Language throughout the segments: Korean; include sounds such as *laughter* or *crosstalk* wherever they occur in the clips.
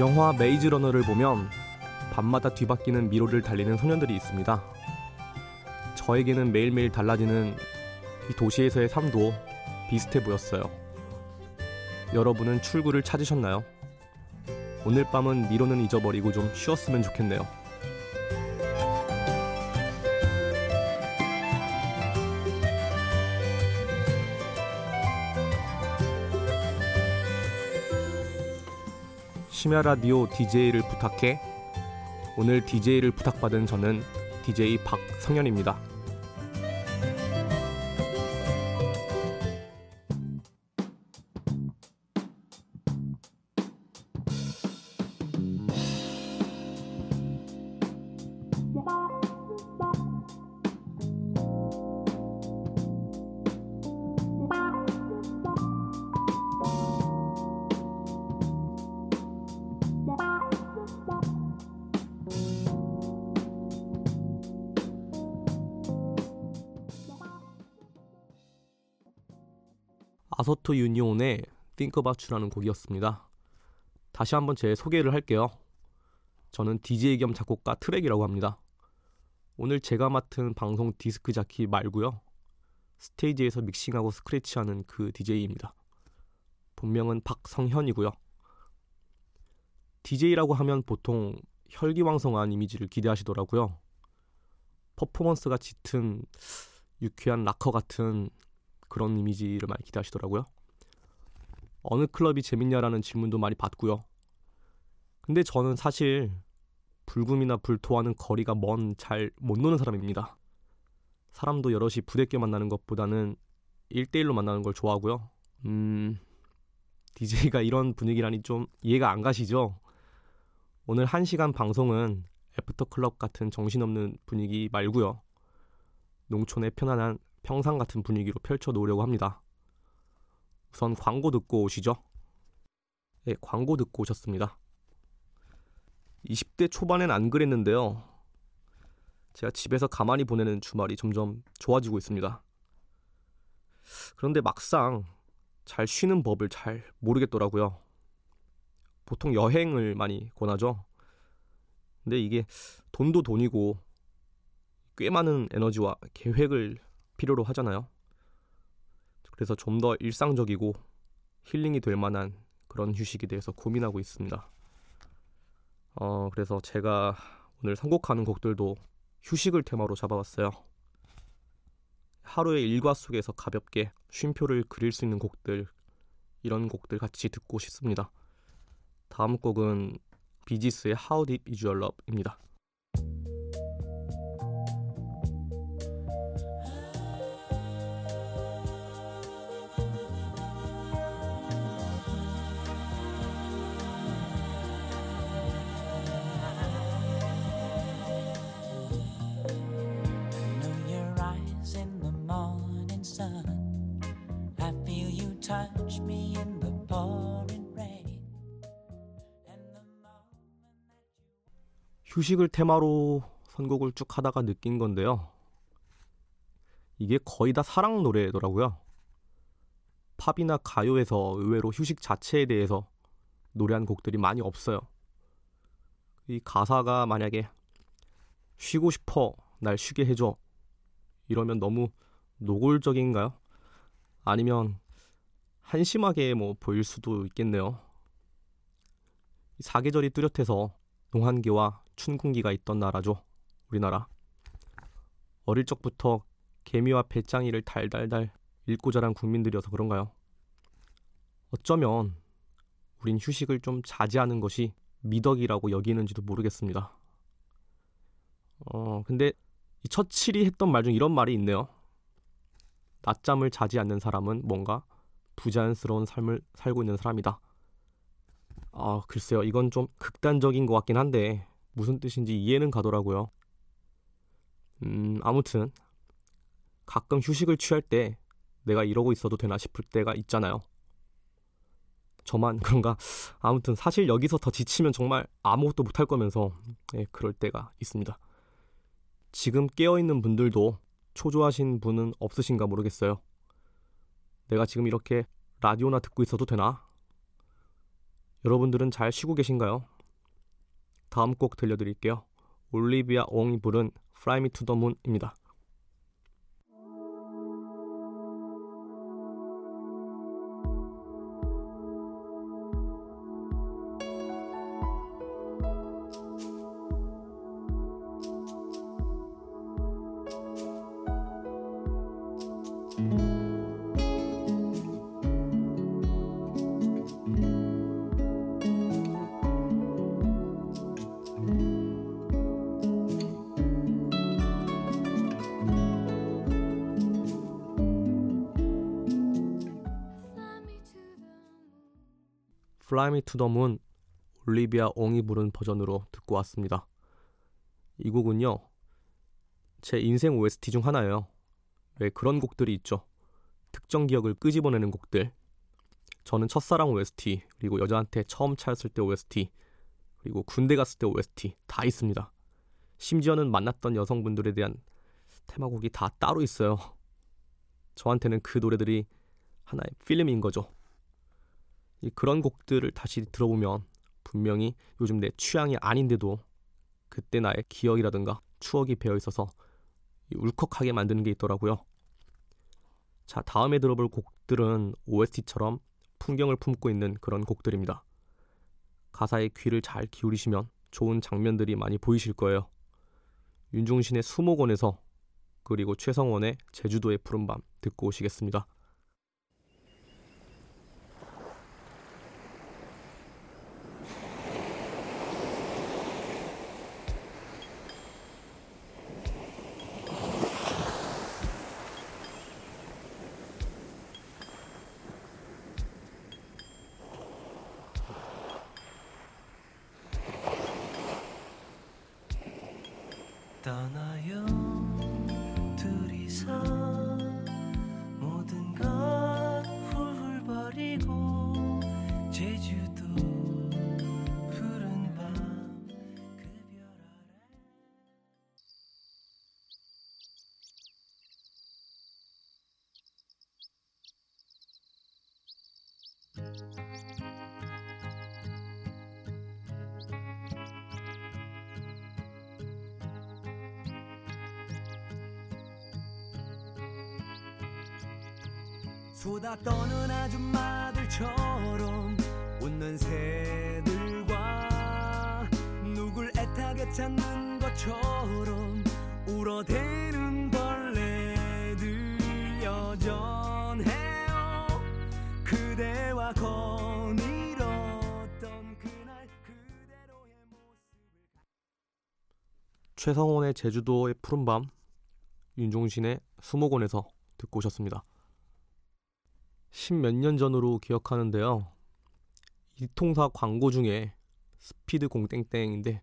영화 메이즈 러너를 보면 밤마다 뒤바뀌는 미로를 달리는 소년들이 있습니다. 저에게는 매일매일 달라지는 이 도시에서의 삶도 비슷해 보였어요. 여러분은 출구를 찾으셨나요? 오늘 밤은 미로는 잊어버리고 좀 쉬었으면 좋겠네요. 심야 라디오 DJ를 부탁해. 오늘 DJ를 부탁받은 저는 DJ 박성현입니다. 아소토 유니온의 Think About You라는 곡이었습니다. 다시 한번 제 소개를 할게요. 저는 DJ 겸 작곡가 트랙이라고 합니다. 오늘 제가 맡은 방송 디스크 자키 말고요. 스테이지에서 믹싱하고 스크래치하는 그 DJ입니다. 본명은 박성현이고요. DJ라고 하면 보통 혈기왕성한 이미지를 기대하시더라고요. 퍼포먼스가 짙은 유쾌한 락커 같은 그런 이미지를 많이 기대하시더라고요. 어느 클럽이 재밌냐라는 질문도 많이 받고요. 근데 저는 사실 불금이나 불토와는 거리가 먼 잘 못 노는 사람입니다. 사람도 여럿이 부대껴 만나는 것보다는 1대1로 만나는 걸 좋아하고요. 음, DJ가 이런 분위기라니 좀 이해가 안 가시죠? 오늘 1시간 방송은 애프터 클럽 같은 정신없는 분위기 말고요. 농촌의 편안한 평상 같은 분위기로 펼쳐 놓으려고 합니다. 우선 광고 듣고 오시죠. 네, 광고 듣고 오셨습니다. 20대 초반엔 안 그랬는데요. 제가 집에서 가만히 보내는 주말이 점점 좋아지고 있습니다. 그런데 막상 잘 쉬는 법을 잘 모르겠더라고요. 보통 여행을 많이 권하죠. 근데 이게 돈도 돈이고 꽤 많은 에너지와 계획을 필요로 하잖아요. 그래서 좀 더 일상적이고 힐링이 될 만한 그런 휴식에 대해서 고민하고 있습니다. 어, 그래서 제가 오늘 선곡하는 곡들도 휴식을 테마로 잡아봤어요. 하루의 일과 속에서 가볍게 쉼표를 그릴 수 있는 곡들, 이런 곡들 같이 듣고 싶습니다. 다음 곡은 비지스의 How Deep Is Your Love입니다. 휴식을 테마로 선곡을 쭉 하다가 느낀 건데요. 이게 거의 다 사랑 노래더라고요. 팝이나 가요에서 의외로 휴식 자체에 대해서 노래한 곡들이 많이 없어요. 이 가사가 만약에 쉬고 싶어, 날 쉬게 해줘. 이러면 너무 노골적인가요? 아니면 한심하게 뭐 보일 수도 있겠네요. 사계절이 뚜렷해서 농한기와 춘궁기가 있던 나라죠. 우리나라. 어릴 적부터 개미와 배짱이를 달달달 읽고 자란 국민들이어서 그런가요? 어쩌면 우린 휴식을 좀 자제하는 것이 미덕이라고 여기는지도 모르겠습니다. 어, 근데 이 처칠이 했던 말 중 이런 말이 있네요. 낮잠을 자지 않는 사람은 뭔가 부자연스러운 삶을 살고 있는 사람이다. 아, 글쎄요. 이건 좀 극단적인 것 같긴 한데 무슨 뜻인지 이해는 가더라고요. 음, 아무튼 가끔 휴식을 취할 때 내가 이러고 있어도 되나 싶을 때가 있잖아요. 저만 *laughs* 그런가? 아무튼 사실 여기서 더 지치면 정말 아무것도 못할 거면서 예, 그럴 때가 있습니다. 지금 깨어있는 분들도 초조하신 분은 없으신가 모르겠어요. 내가 지금 이렇게 라디오나 듣고 있어도 되나? 여러분들은 잘 쉬고 계신가요? 다음 곡 들려드릴게요. 올리비아 옹이 부른 Fly Me to the Moon입니다. Fly Me to the Moon 올리비아 옹이 부른 버전으로 듣고 왔습니다. 이 곡은요. 제 인생 OST 중 하나예요. 왜 그런 곡들이 있죠. 특정 기억을 끄집어내는 곡들. 저는 첫사랑 OST, 그리고 여자한테 처음 차였을 때 OST, 그리고 군대 갔을 때 OST 다 있습니다. 심지어는 만났던 여성분들에 대한 테마곡이 다 따로 있어요. 저한테는 그 노래들이 하나의 필름인 거죠. 그런 곡들을 다시 들어보면 분명히 요즘 내 취향이 아닌데도 그때 나의 기억이라든가 추억이 배어 있어서 울컥하게 만드는 게 있더라고요. 자, 다음에 들어볼 곡들은 OST처럼 풍경을 품고 있는 그런 곡들입니다. 가사에 귀를 잘 기울이시면 좋은 장면들이 많이 보이실 거예요. 윤종신의 수목원에서 그리고 최성원의 제주도의 푸른밤 듣고 오시겠습니다. 쏟아 떠는 아줌마들처럼 웃는 새들과 누굴 애타게 찾는 것처럼 울어대는 벌레들 여전해요 그대와 거닐었던 그날 그대로의 모습을 최성원의 제주도의 푸른밤, 윤종신의 수목원에서 듣고 오셨습니다. 십몇 년 전으로 기억하는데요. 이통사 광고 중에 스피드 공땡땡인데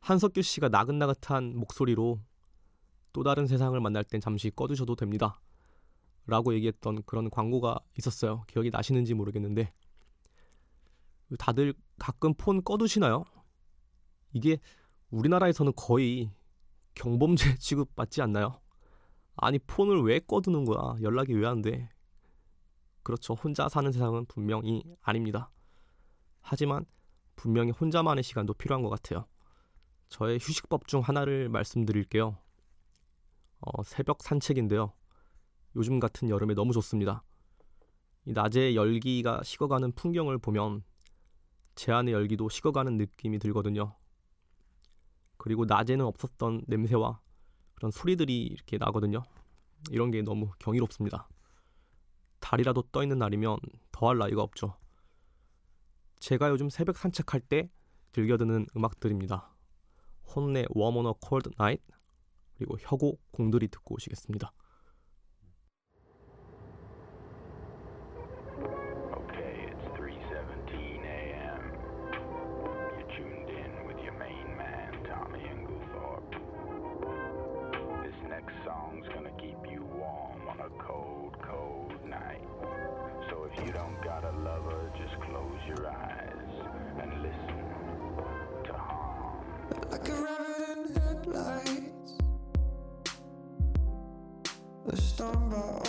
한석규 씨가 나긋나긋한 목소리로 또 다른 세상을 만날 땐 잠시 꺼두셔도 됩니다. 라고 얘기했던 그런 광고가 있었어요. 기억이 나시는지 모르겠는데 다들 가끔 폰 꺼두시나요? 이게 우리나라에서는 거의 경범죄 *laughs* 취급받지 않나요? 아니 폰을 왜 꺼두는 거야? 연락이 왜 안 돼? 그렇죠. 혼자 사는 세상은 분명히 아닙니다. 하지만 분명히 혼자만의 시간도 필요한 것 같아요. 저의 휴식법 중 하나를 말씀드릴게요. 어, 새벽 산책인데요. 요즘 같은 여름에 너무 좋습니다. 이 낮에 열기가 식어가는 풍경을 보면 제 안의 열기도 식어가는 느낌이 들거든요. 그리고 낮에는 없었던 냄새와 그런 소리들이 이렇게 나거든요. 이런 게 너무 경이롭습니다. 달이라도 떠 있는 날이면 더할 나위가 없죠. 제가 요즘 새벽 산책할 때 즐겨 듣는 음악들입니다. 혼내 a Cold Night 그리고 혁오 공들이 듣고 오시겠습니다. somebody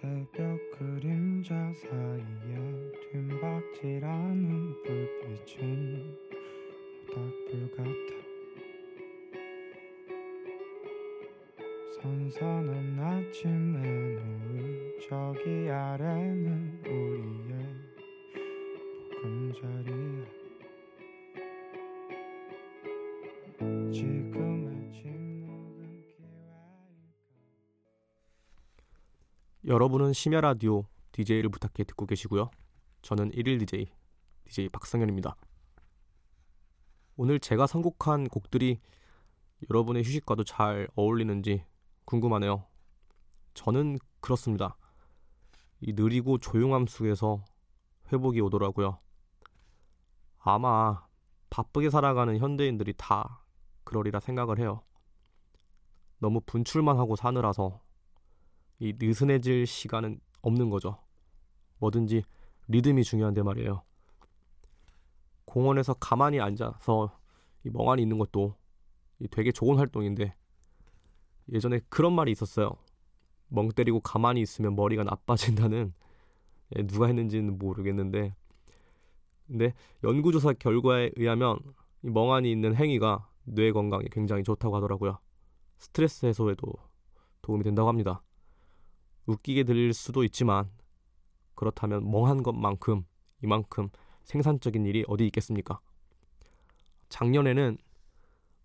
새벽 그림자 사이에 뒷박질하는 불빛은 모닥불 같아 선선한 아침에 노을 저기 아래는 우리의 보금자리야. 지금 여러분은 심야 라디오 DJ를 부탁해 듣고 계시고요. 저는 1일 DJ DJ 박성현입니다. 오늘 제가 선곡한 곡들이 여러분의 휴식과도 잘 어울리는지 궁금하네요. 저는 그렇습니다. 이 느리고 조용함 속에서 회복이 오더라고요. 아마 바쁘게 살아가는 현대인들이 다 그러리라 생각을 해요. 너무 분출만 하고 사느라서 이 느슨해질 시간은 없는 거죠. 뭐든지 리듬이 중요한데 말이에요. 공원에서 가만히 앉아서 이 멍하니 있는 것도 이 되게 좋은 활동인데 예전에 그런 말이 있었어요. 멍 때리고 가만히 있으면 머리가 나빠진다는 예, 누가 했는지는 모르겠는데 근데 연구조사 결과에 의하면 이 멍하니 있는 행위가 뇌 건강에 굉장히 좋다고 하더라고요. 스트레스 해소에도 도움이 된다고 합니다. 웃기게 들릴 수도 있지만 그렇다면 멍한 것만큼 이만큼 생산적인 일이 어디 있겠습니까? 작년에는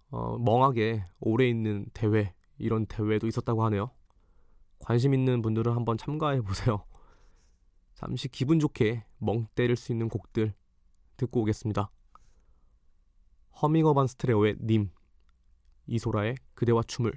어, 멍하게 오래 있는 대회 이런 대회도 있었다고 하네요. 관심 있는 분들은 한번 참가해 보세요. 잠시 기분 좋게 멍 때릴 수 있는 곡들 듣고 오겠습니다. 허밍어반 스트레오의 님, 이소라의 그대와 춤을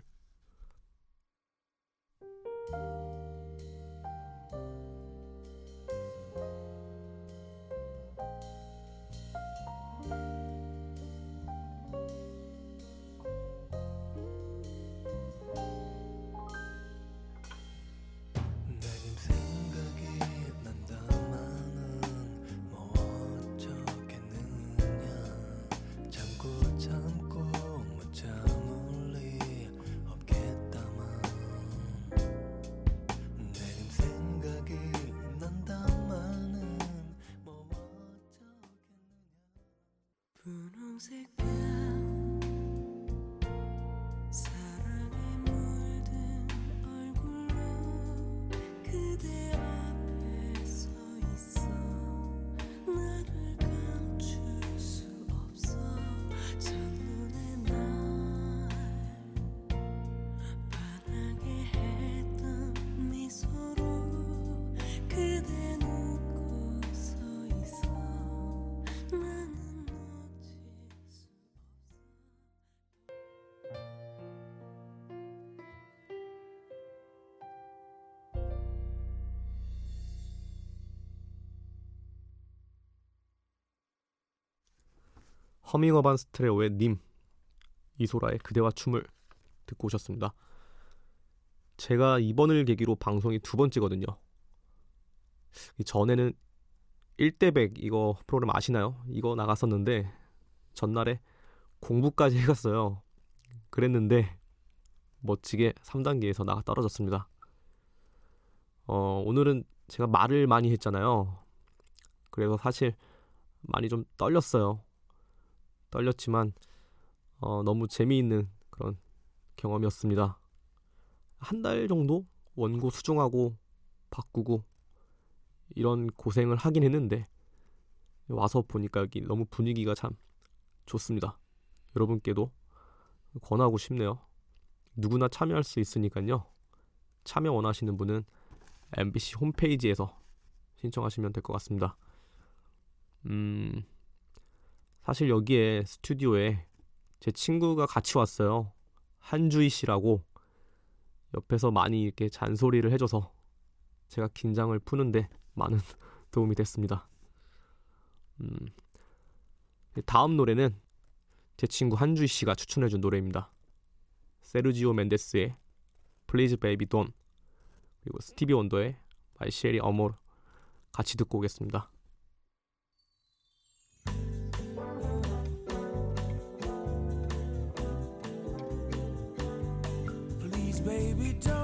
첫 허밍어반 스트레오의 님, 이소라의 그대와 춤을 듣고 오셨습니다. 제가 이번을 계기로 방송이 두 번째거든요. 이 전에는 1대100 이거 프로그램 아시나요? 이거 나갔었는데 전날에 공부까지 *laughs* 해갔어요. 그랬는데 멋지게 3단계에서 나가 떨어졌습니다. 어, 오늘은 제가 말을 많이 했잖아요. 그래서 사실 많이 좀 떨렸어요. 떨렸지만 어, 너무 재미있는 그런 경험이었습니다. 한 달 정도 원고 수정하고 바꾸고 이런 고생을 하긴 했는데 와서 보니까 여기 너무 분위기가 참 좋습니다. 여러분께도 권하고 싶네요. 누구나 참여할 수 있으니까요. 참여 원하시는 분은 MBC 홈페이지에서 신청하시면 될 것 같습니다. 음, 사실 여기에 스튜디오에 제 친구가 같이 왔어요. 한주희 씨라고 옆에서 많이 이렇게 잔소리를 해줘서 제가 긴장을 푸는데 많은 *laughs* 도움이 됐습니다. 음, 다음 노래는 제 친구 한주희 씨가 추천해준 노래입니다. 세르지오 멘데스의 Please Baby Don't 그리고 스티비 원더의 My Sherry Amor 같이 듣고 오겠습니다. Baby, don't,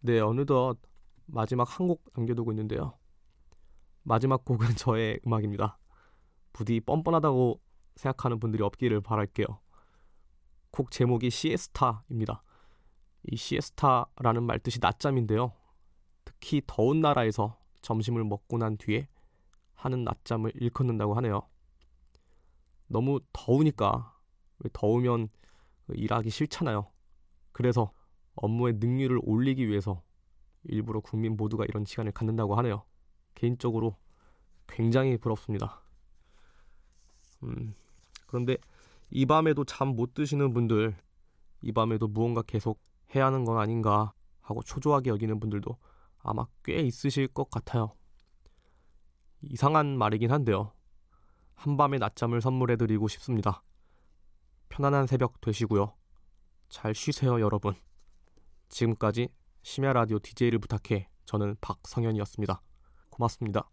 네, 어느덧 마지막 한 곡 남겨두고 있는데요. 마지막 곡은 저의 음악입니다. 부디 뻔뻔하다고 생각하는 분들이 없기를 바랄게요. 곡 제목이 시에스타입니다. 이 시에스타라는 말 뜻이 낮잠인데요. 특히 더운 나라에서 점심을 먹고 난 뒤에 하는 낮잠을 일컫는다고 하네요. 너무 더우니까 왜 더우면 일하기 싫잖아요. 그래서 업무의 능률을 올리기 위해서 일부러 국민 모두가 이런 시간을 갖는다고 하네요. 개인적으로 굉장히 부럽습니다. 음, 그런데 이 밤에도 잠 못 드시는 분들, 이 밤에도 무언가 계속 해야 하는 건 아닌가 하고 초조하게 여기는 분들도 아마 꽤 있으실 것 같아요. 이상한 말이긴 한데요. 한밤의 낮잠을 선물해드리고 싶습니다. 편안한 새벽 되시고요. 잘 쉬세요, 여러분. 지금까지 심야 라디오 DJ를 부탁해. 저는 박성현이었습니다. 고맙습니다.